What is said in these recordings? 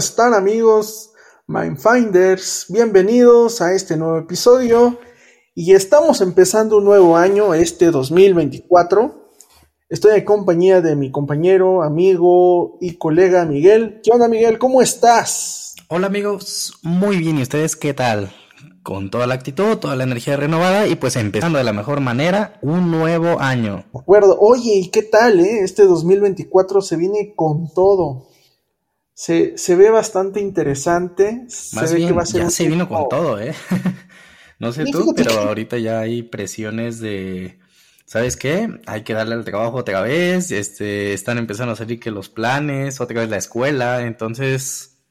Hola, ¿cómo están amigos Mindfinders? Bienvenidos a este nuevo episodio y estamos empezando un nuevo año, este 2024. Estoy en compañía de mi compañero, amigo y colega Miguel. ¿Qué onda Miguel? ¿Cómo estás? Hola amigos, muy bien. ¿Y ustedes qué tal? Con toda la actitud, toda la energía renovada y pues empezando de la mejor manera un nuevo año. De acuerdo. Oye, ¿y qué tal, eh? Este 2024 se viene con todo. Se, se ve bastante interesante. Más se bien, ve que va a ser ya se vino con todo, ¿eh? no sé tú, pero ahorita ya hay presiones de, ¿sabes qué? Hay que darle al trabajo otra vez, este, están empezando a salir que los planes, otra vez la escuela, entonces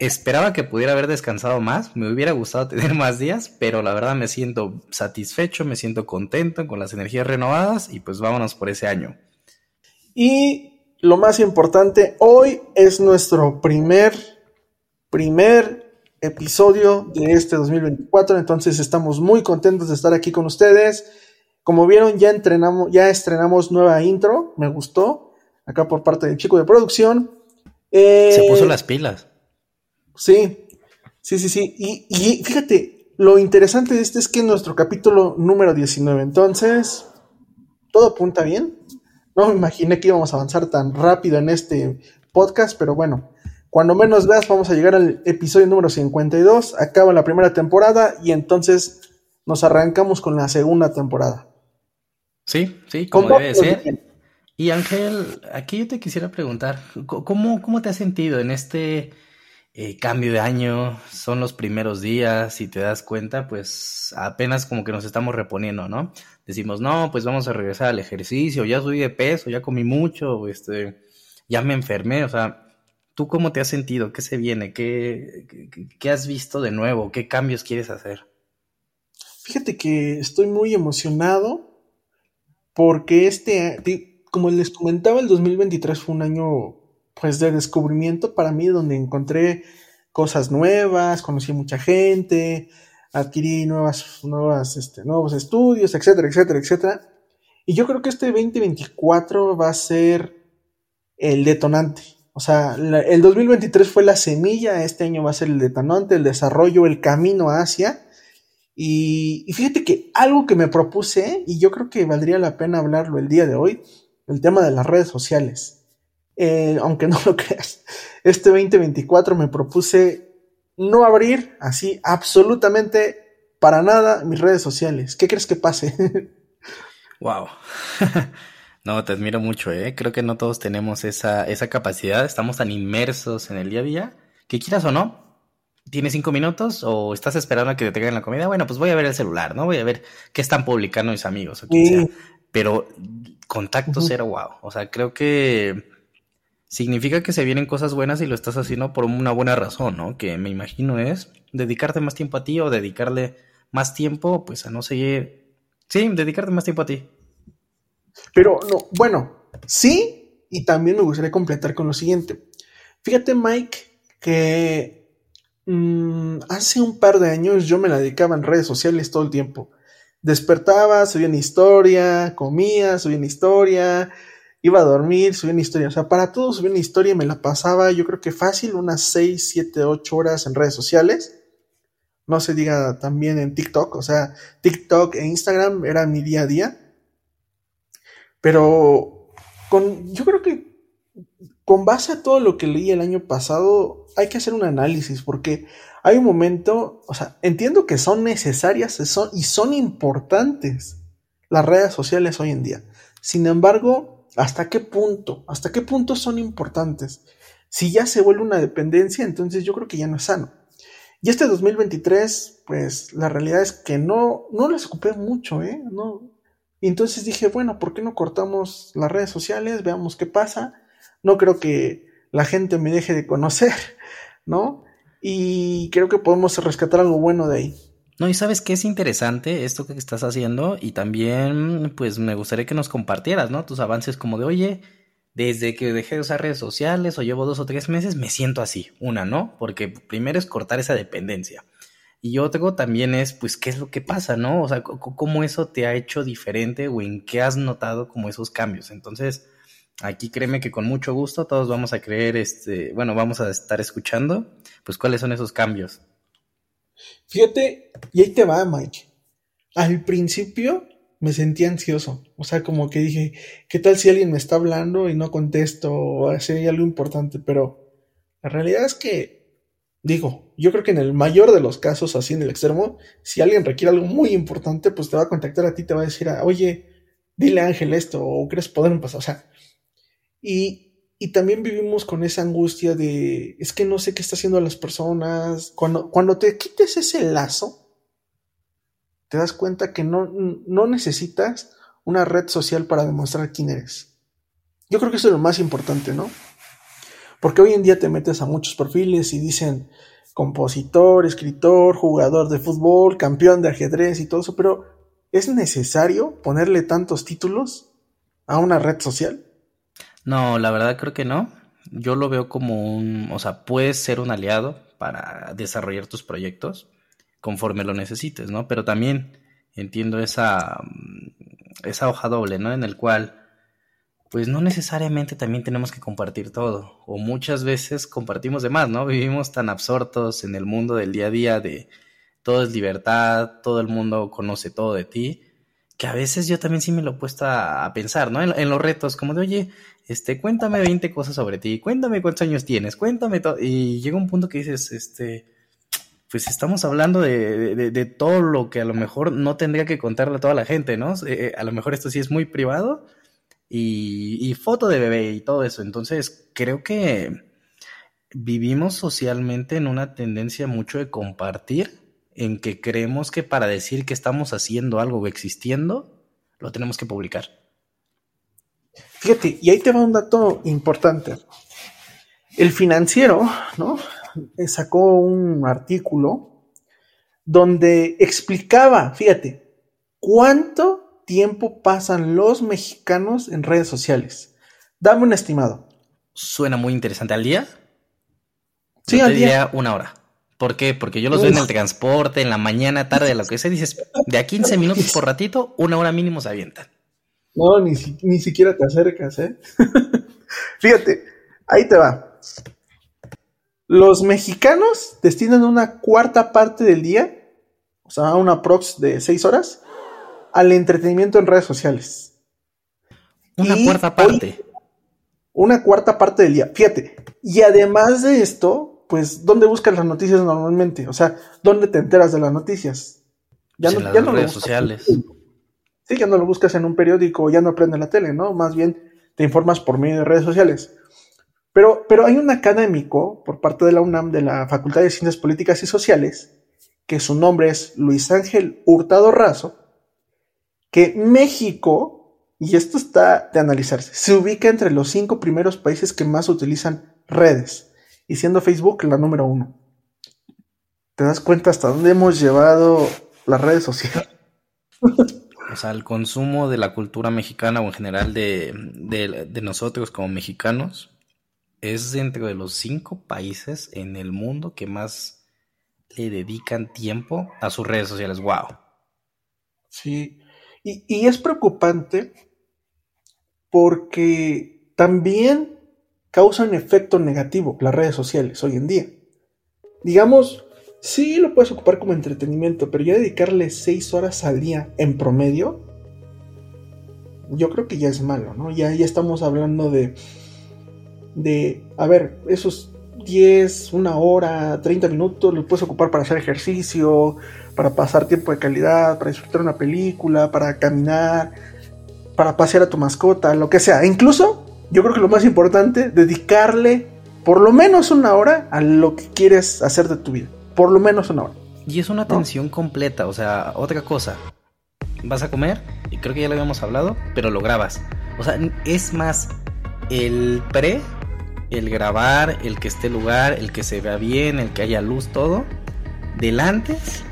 esperaba que pudiera haber descansado más, me hubiera gustado tener más días, pero la verdad me siento satisfecho, me siento contento con las energías renovadas y pues vámonos por ese año. Y lo más importante, hoy es nuestro primer, primer episodio de este 2024, entonces estamos muy contentos de estar aquí con ustedes. Como vieron, ya entrenamos, ya estrenamos nueva intro, me gustó, acá por parte del chico de producción. Eh, Se puso las pilas. Sí, sí, sí, sí. Y, y fíjate, lo interesante de este es que es nuestro capítulo número 19. Entonces, todo apunta bien. No me imaginé que íbamos a avanzar tan rápido en este podcast, pero bueno, cuando menos veas, vamos a llegar al episodio número 52. Acaba la primera temporada y entonces nos arrancamos con la segunda temporada. Sí, sí, como debe de ser. Y Ángel, aquí yo te quisiera preguntar, ¿cómo, cómo te has sentido en este eh, cambio de año? Son los primeros días y te das cuenta, pues apenas como que nos estamos reponiendo, ¿no? Decimos, no, pues vamos a regresar al ejercicio, ya subí de peso, ya comí mucho, este, ya me enfermé, o sea, ¿tú cómo te has sentido? ¿Qué se viene? ¿Qué, qué, qué has visto de nuevo? ¿Qué cambios quieres hacer? Fíjate que estoy muy emocionado porque este, como les comentaba, el 2023 fue un año pues de descubrimiento para mí donde encontré cosas nuevas, conocí mucha gente, adquirí nuevas, nuevas, este, nuevos estudios, etcétera, etcétera, etcétera. Y yo creo que este 2024 va a ser el detonante. O sea, la- el 2023 fue la semilla, este año va a ser el detonante, el desarrollo, el camino hacia. Y, y fíjate que algo que me propuse, y yo creo que valdría la pena hablarlo el día de hoy, el tema de las redes sociales. Eh, aunque no lo creas, este 2024 me propuse no abrir así absolutamente para nada mis redes sociales. ¿Qué crees que pase? Wow. No, te admiro mucho, ¿eh? Creo que no todos tenemos esa, esa capacidad. Estamos tan inmersos en el día a día que quieras o no, tienes cinco minutos o estás esperando a que te traigan la comida. Bueno, pues voy a ver el celular, ¿no? Voy a ver qué están publicando mis amigos o quien Sí. sea. Pero contacto Ujú. cero, wow. O sea, creo que significa que se vienen cosas buenas y lo estás haciendo por una buena razón, ¿no? Que me imagino es dedicarte más tiempo a ti o dedicarle más tiempo, pues a no seguir. Sí, dedicarte más tiempo a ti. Pero no, bueno, sí, y también me gustaría completar con lo siguiente. Fíjate, Mike, que mm, hace un par de años yo me la dedicaba en redes sociales todo el tiempo. Despertaba, subía una historia, comía, subía una historia, iba a dormir, subía una historia. O sea, para todo subía una historia y me la pasaba, yo creo que fácil, unas 6, 7, 8 horas en redes sociales. No se diga también en TikTok, o sea, TikTok e Instagram era mi día a día. Pero con, yo creo que con base a todo lo que leí el año pasado, hay que hacer un análisis, porque hay un momento, o sea, entiendo que son necesarias son, y son importantes las redes sociales hoy en día. Sin embargo, ¿hasta qué punto? ¿Hasta qué punto son importantes? Si ya se vuelve una dependencia, entonces yo creo que ya no es sano. Y este 2023, pues la realidad es que no, no las ocupé mucho, ¿eh? No, entonces dije, bueno, ¿por qué no cortamos las redes sociales? Veamos qué pasa. No creo que la gente me deje de conocer, ¿no? Y creo que podemos rescatar algo bueno de ahí. No, y sabes qué es interesante esto que estás haciendo y también pues me gustaría que nos compartieras, ¿no? Tus avances como de, oye, desde que dejé de usar redes sociales o llevo dos o tres meses, me siento así. Una, ¿no? Porque primero es cortar esa dependencia. Y otro también es, pues, ¿qué es lo que pasa, no? O sea, cómo eso te ha hecho diferente o en qué has notado como esos cambios. Entonces, Aquí créeme que con mucho gusto todos vamos a creer, este, bueno, vamos a estar escuchando, pues cuáles son esos cambios. Fíjate, y ahí te va, Mike. Al principio me sentí ansioso, o sea, como que dije, ¿qué tal si alguien me está hablando y no contesto o hay algo importante? Pero la realidad es que, digo, yo creo que en el mayor de los casos, así en el extremo, si alguien requiere algo muy importante, pues te va a contactar a ti, te va a decir, oye, dile a Ángel esto, o crees poder pasar, o sea, y, y también vivimos con esa angustia de, es que no sé qué está haciendo las personas. Cuando, cuando te quites ese lazo, te das cuenta que no, no necesitas una red social para demostrar quién eres. Yo creo que eso es lo más importante, ¿no? Porque hoy en día te metes a muchos perfiles y dicen compositor, escritor, jugador de fútbol, campeón de ajedrez y todo eso, pero ¿es necesario ponerle tantos títulos a una red social? No, la verdad creo que no. Yo lo veo como un, o sea, puedes ser un aliado para desarrollar tus proyectos conforme lo necesites, ¿no? Pero también entiendo esa, mm, esa hoja doble, ¿no? En el cual, pues no necesariamente también tenemos que compartir todo, o muchas veces compartimos de más, ¿no? Vivimos tan absortos en el mundo del día a día de todo es libertad, todo el mundo conoce todo de ti, que a veces yo también sí me lo he puesto a, pensar, ¿no? En, los retos, como de, oye, este, cuéntame 20 cosas sobre ti, cuéntame cuántos años tienes, cuéntame todo. Y llega un punto que dices, este, pues estamos hablando de, todo lo que a lo mejor no tendría que contarle a toda la gente, ¿no? Eh, a lo mejor esto sí es muy privado y, y foto de bebé y todo eso. Entonces, creo que vivimos socialmente en una tendencia mucho de compartir en que creemos que para decir que estamos haciendo algo o existiendo, lo tenemos que publicar. Fíjate, y ahí te va un dato importante. El financiero, ¿no? Sacó un artículo donde explicaba, fíjate, cuánto tiempo pasan los mexicanos en redes sociales. Dame un estimado. Suena muy interesante. ¿Al día? Sí, al día. Una hora. ¿Por qué? Porque yo los veo en el transporte, en la mañana, tarde, lo que sea. Dices, de a 15 minutos por ratito, una hora mínimo se avientan. No, ni, ni siquiera te acercas, ¿eh? Fíjate, ahí te va. Los mexicanos destinan una cuarta parte del día, o sea, una prox de 6 horas, al entretenimiento en redes sociales. Una cuarta parte. una cuarta parte del día. Fíjate. Y además de esto, pues, ¿dónde buscas las noticias normalmente? O sea, ¿dónde te enteras de las noticias? Ya no, las redes sociales. Sí, ya no lo buscas en un periódico, ya no aprendes la tele, ¿no? Más bien te informas por medio de redes sociales. Pero, pero hay un académico por parte de la UNAM, de la Facultad de Ciencias Políticas y Sociales, que su nombre es Luis Ángel Hurtado Razo, que México, y esto está de analizarse, se ubica entre los cinco primeros países que más utilizan redes y siendo Facebook la número uno. ¿Te das cuenta hasta dónde hemos llevado las redes sociales? O sea, el consumo de la cultura mexicana o en general de, de, nosotros como mexicanos es dentro de los cinco países en el mundo que más le dedican tiempo a sus redes sociales. ¡Wow! Sí, y, y es preocupante porque también causan efecto negativo las redes sociales hoy en día. Digamos, sí lo puedes ocupar como entretenimiento, pero ya dedicarle 6 horas al día en promedio, yo creo que ya es malo, ¿no? Ya, ya estamos hablando de, de, a ver, esos 10, una hora, 30 minutos los puedes ocupar para hacer ejercicio, para pasar tiempo de calidad, para disfrutar una película, para caminar, para pasear a tu mascota, lo que sea. incluso yo creo que lo más importante, dedicarle por lo menos una hora a lo que quieres hacer de tu vida. Por lo menos una hora. Y es una atención completa, o sea, otra cosa. Vas a comer, y creo que ya lo habíamos hablado, pero lo grabas. O sea, es más el pre, el grabar, el que esté lugar, el que se vea bien, el que haya luz, todo, del antes,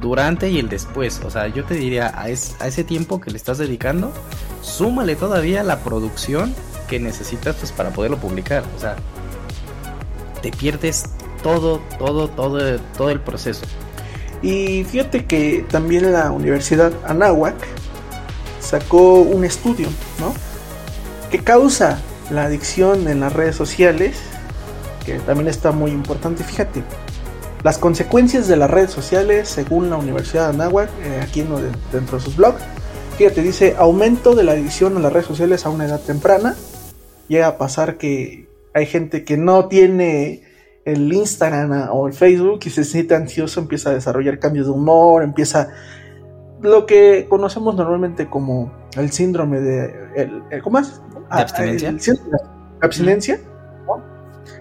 durante y el después. O sea, yo te diría, a, a ese tiempo que le estás dedicando, súmale todavía la producción que necesitas pues, para poderlo publicar. O sea, te pierdes todo, todo, todo, todo el proceso. Y fíjate que también la Universidad Anáhuac sacó un estudio, ¿no? Que causa la adicción en las redes sociales, que también está muy importante. Fíjate, las consecuencias de las redes sociales, según la Universidad de Anáhuac, eh, aquí dentro de sus blogs, fíjate, dice aumento de la adicción a las redes sociales a una edad temprana. Llega a pasar que hay gente que no tiene el Instagram o el Facebook y se siente ansioso, empieza a desarrollar cambios de humor, empieza lo que conocemos normalmente como el síndrome de el, ¿cómo es? Ah, abstinencia. abstinencia.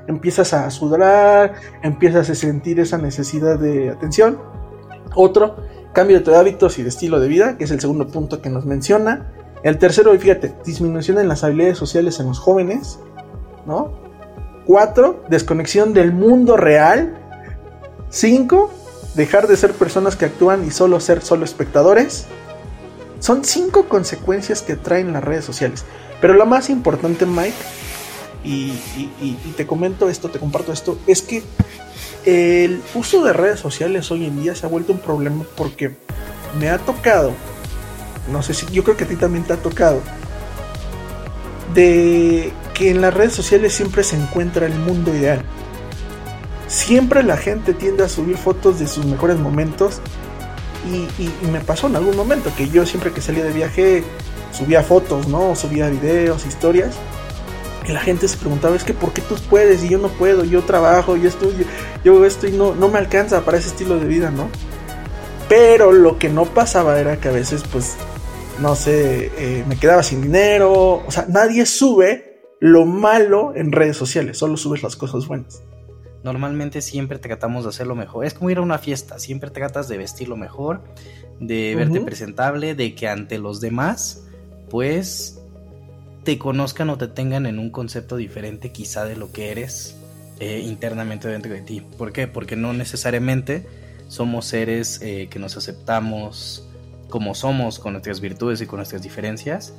Empiezas a sudar, empiezas a sentir esa necesidad de atención. Otro, cambio de hábitos y de estilo de vida, que es el segundo punto que nos menciona. El tercero, fíjate, disminución en las habilidades sociales en los jóvenes, ¿no? Cuatro, desconexión del mundo real. Cinco, dejar de ser personas que actúan y solo ser solo espectadores. Son cinco consecuencias que traen las redes sociales. Pero la más importante, Mike, y, te comento esto, te comparto esto, es que el uso de redes sociales hoy en día se ha vuelto un problema porque me ha tocado, no sé si, yo creo que a ti también te ha tocado, de que en las redes sociales siempre se encuentra el mundo ideal. Siempre la gente tiende a subir fotos de sus mejores momentos y, me pasó en algún momento que yo siempre que salía de viaje subía fotos, ¿no? Subía videos, historias. Y la gente se preguntaba, es que ¿por qué tú puedes y yo no puedo? Yo trabajo, yo estudio, yo esto y no, no me alcanza para ese estilo de vida, ¿no? Pero lo que no pasaba era que a veces, pues, no sé, eh, me quedaba sin dinero. O sea, nadie sube lo malo en redes sociales, solo subes las cosas buenas. Normalmente siempre tratamos de hacerlo mejor. Es como ir a una fiesta, siempre tratas de vestirlo mejor, de verte presentable, de que ante los demás, pues, te conozcan o te tengan en un concepto diferente quizá de lo que eres eh, internamente dentro de ti. ¿Por qué? Porque no necesariamente somos seres eh, que nos aceptamos como somos, con nuestras virtudes y con nuestras diferencias,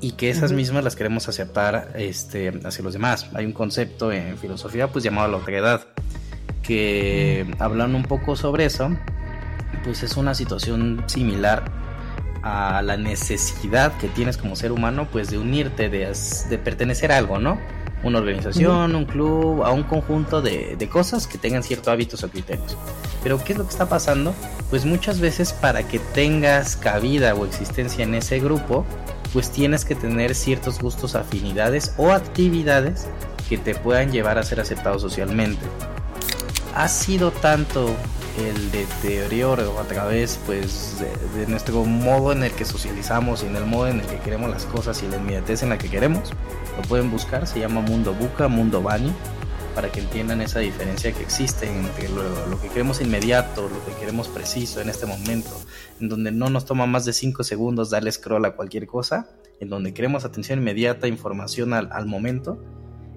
y que esas mismas las queremos aceptar este, hacia los demás. Hay un concepto en filosofía pues llamado la otredad, que hablando un poco sobre eso, pues es una situación similar a la necesidad que tienes como ser humano pues de unirte, de, de pertenecer a algo, ¿no? Una organización, un club, a un conjunto de, de cosas que tengan ciertos hábitos o criterios. Pero ¿qué es lo que está pasando? Pues muchas veces para que tengas cabida o existencia en ese grupo, pues tienes que tener ciertos gustos, afinidades o actividades que te puedan llevar a ser aceptado socialmente. Ha sido tanto el deterioro a través pues de, nuestro modo en el que socializamos y en el modo en el que queremos las cosas y la inmediatez en la que queremos. Lo pueden buscar, se llama Mundo Buca, Mundo Bani para que entiendan esa diferencia que existe entre lo, que queremos inmediato, lo que queremos preciso en este momento, en donde no nos toma más de 5 segundos darle scroll a cualquier cosa, en donde queremos atención inmediata, información al, momento,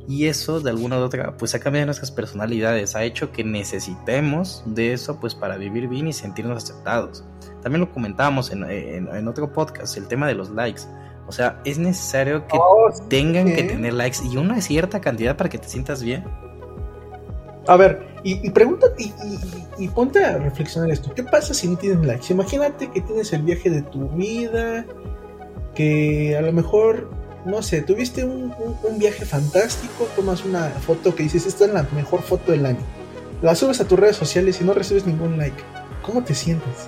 y eso de alguna u otra pues ha cambiado nuestras personalidades, ha hecho que necesitemos de eso pues para vivir bien y sentirnos aceptados. También lo comentábamos en, en, otro podcast, el tema de los likes. O sea, es necesario que oh, tengan que tener likes y una cierta cantidad para que te sientas bien. A ver, y, pregunta y, ponte a reflexionar esto. ¿Qué pasa si no tienes likes? Imagínate que tienes el viaje de tu vida, que a lo mejor, no sé, tuviste un, viaje fantástico, tomas una foto que dices, esta es la mejor foto del año. La subes a tus redes sociales y no recibes ningún like. ¿Cómo te sientes?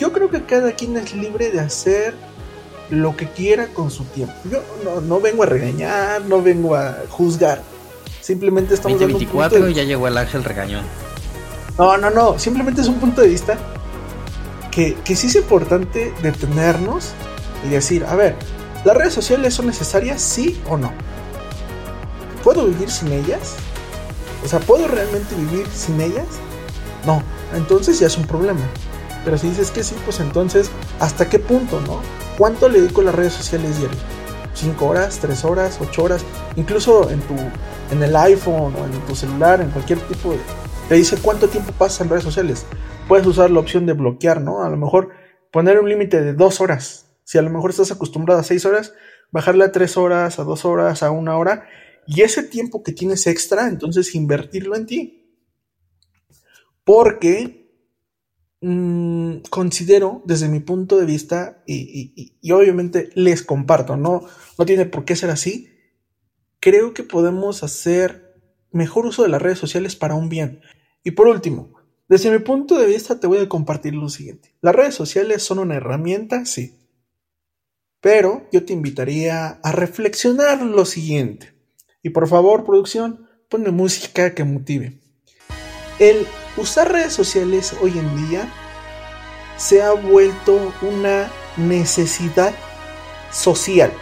Yo creo que cada quien es libre de hacer lo que quiera con su tiempo. Yo no vengo a regañar, no vengo a juzgar Simplemente estamos 2024 y ya llegó el ángel regañón. No, no, no. Simplemente es un punto de vista que, que sí es importante detenernos y decir, a ver, ¿las redes sociales son necesarias, sí o no? ¿Puedo vivir sin ellas? O sea, ¿puedo realmente vivir sin ellas? No, entonces ya es un problema. Pero si dices que sí, pues entonces, ¿hasta qué punto, no? ¿Cuánto le dedico a las redes sociales diario? ¿5 horas, 3 horas, 8 horas? Incluso en tu en el iPhone o en tu celular, en cualquier tipo de... Te dice cuánto tiempo pasa en redes sociales. Puedes usar la opción de bloquear, ¿no? A lo mejor poner un límite de dos horas. Si a lo mejor estás acostumbrado a seis horas, bajarle a tres horas, a dos horas, a una hora. Y ese tiempo que tienes extra, entonces invertirlo en ti. Porque mm, considero, desde mi punto de vista, y, y, obviamente les comparto, no, no tiene por qué ser así, creo que podemos hacer mejor uso de las redes sociales para un bien. Y por último, desde mi punto de vista te voy a compartir lo siguiente. Las redes sociales son una herramienta, sí. Pero yo te invitaría a reflexionar lo siguiente. Y por favor, producción, ponme música que motive. El usar redes sociales hoy en día se ha vuelto una necesidad social.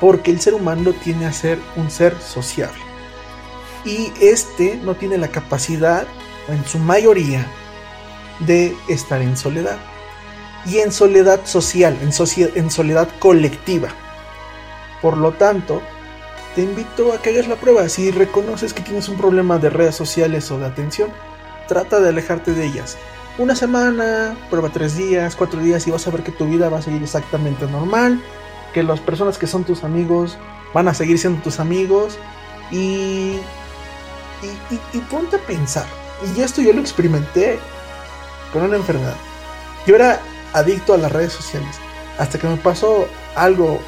Porque el ser humano tiene a ser un ser sociable. Y este no tiene la capacidad, en su mayoría, de estar en soledad. Y en soledad social, en, en soledad colectiva. Por lo tanto, te invito a que hagas la prueba. Si reconoces que tienes un problema de redes sociales o de atención, trata de alejarte de ellas. Una semana, prueba tres días, cuatro días y vas a ver que tu vida va a seguir exactamente normal, que las personas que son tus amigos van a seguir siendo tus amigos y, y, y, ponte a pensar. Y esto yo lo experimenté con una enfermedad. Yo era adicto a las redes sociales hasta que me pasó algo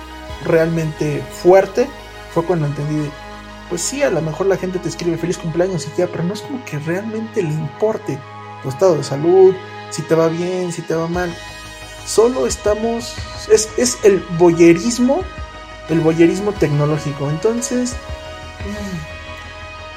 realmente fuerte fue cuando entendí, pues sí, a lo mejor la gente te escribe feliz cumpleaños y pero no es como que realmente le importe tu estado de salud, si te va bien, si te va mal. Solo estamos, es, es el boyerismo, el boyerismo tecnológico. Entonces,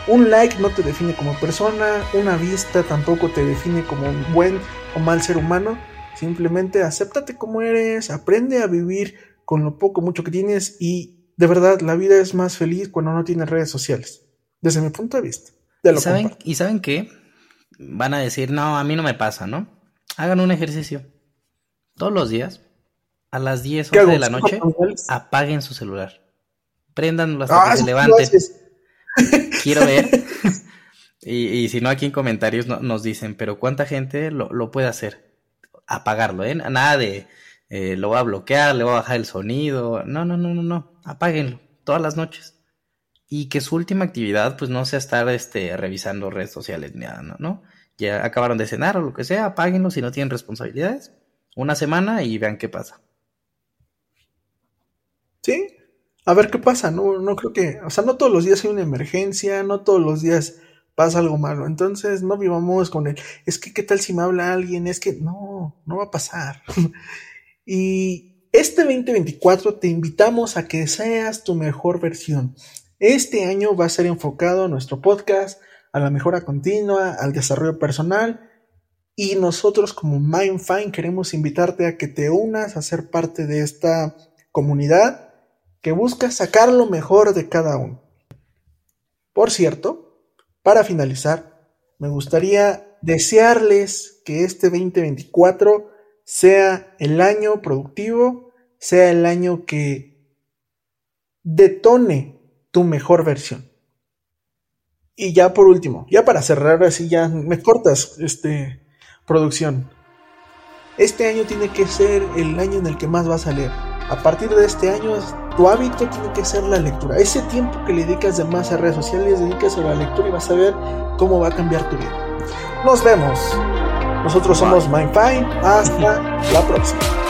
mm, un like no te define como persona, una vista tampoco te define como un buen o mal ser humano. Simplemente acéptate como eres, aprende a vivir con lo poco, mucho que tienes y de verdad, la vida es más feliz cuando no tiene redes sociales, desde mi punto de vista. ¿Y, saben, ¿Y saben qué? Van a decir, no, a mí no me pasa, ¿no? Hagan un ejercicio. Todos los días, a las 10, 11 de la noche, apaguen su celular. Prendan hasta ah, que se levanten. Quiero ver. y, si no, aquí en comentarios nos dicen, pero ¿cuánta gente lo, lo puede hacer? Apagarlo, ¿eh? Nada de eh, lo voy a bloquear, le voy a bajar el sonido. No, no, no, no, no. Apáguenlo todas las noches. Y que su última actividad, pues no sea estar este, revisando redes sociales ni nada, ¿no? Ya acabaron de cenar o lo que sea, apáguenlo si no tienen responsabilidades. Una semana y vean qué pasa. Sí, a ver qué pasa. No, no creo que, o sea, no todos los días hay una emergencia, no todos los días pasa algo malo. Entonces no vivamos con él. Es que, ¿qué tal si me habla alguien? Es que no, no va a pasar. Y este 2024 te invitamos a que seas tu mejor versión. Este año va a ser enfocado a nuestro podcast, a la mejora continua, al desarrollo personal. Y nosotros como MindFine queremos invitarte a que te unas a ser parte de esta comunidad que busca sacar lo mejor de cada uno. Por cierto, para finalizar, me gustaría desearles que este 2024 sea el año productivo, sea el año que detone tu mejor versión. Y ya por último, ya para cerrar así, ya me cortas este producción. Este año tiene que ser el año en el que más vas a leer. A partir de este año, tu hábito tiene que ser la lectura. Ese tiempo que le dedicas de más a redes sociales, dedicas a la lectura y vas a ver cómo va a cambiar tu vida. Nos vemos. Nosotros somos MindFine. Hasta la próxima.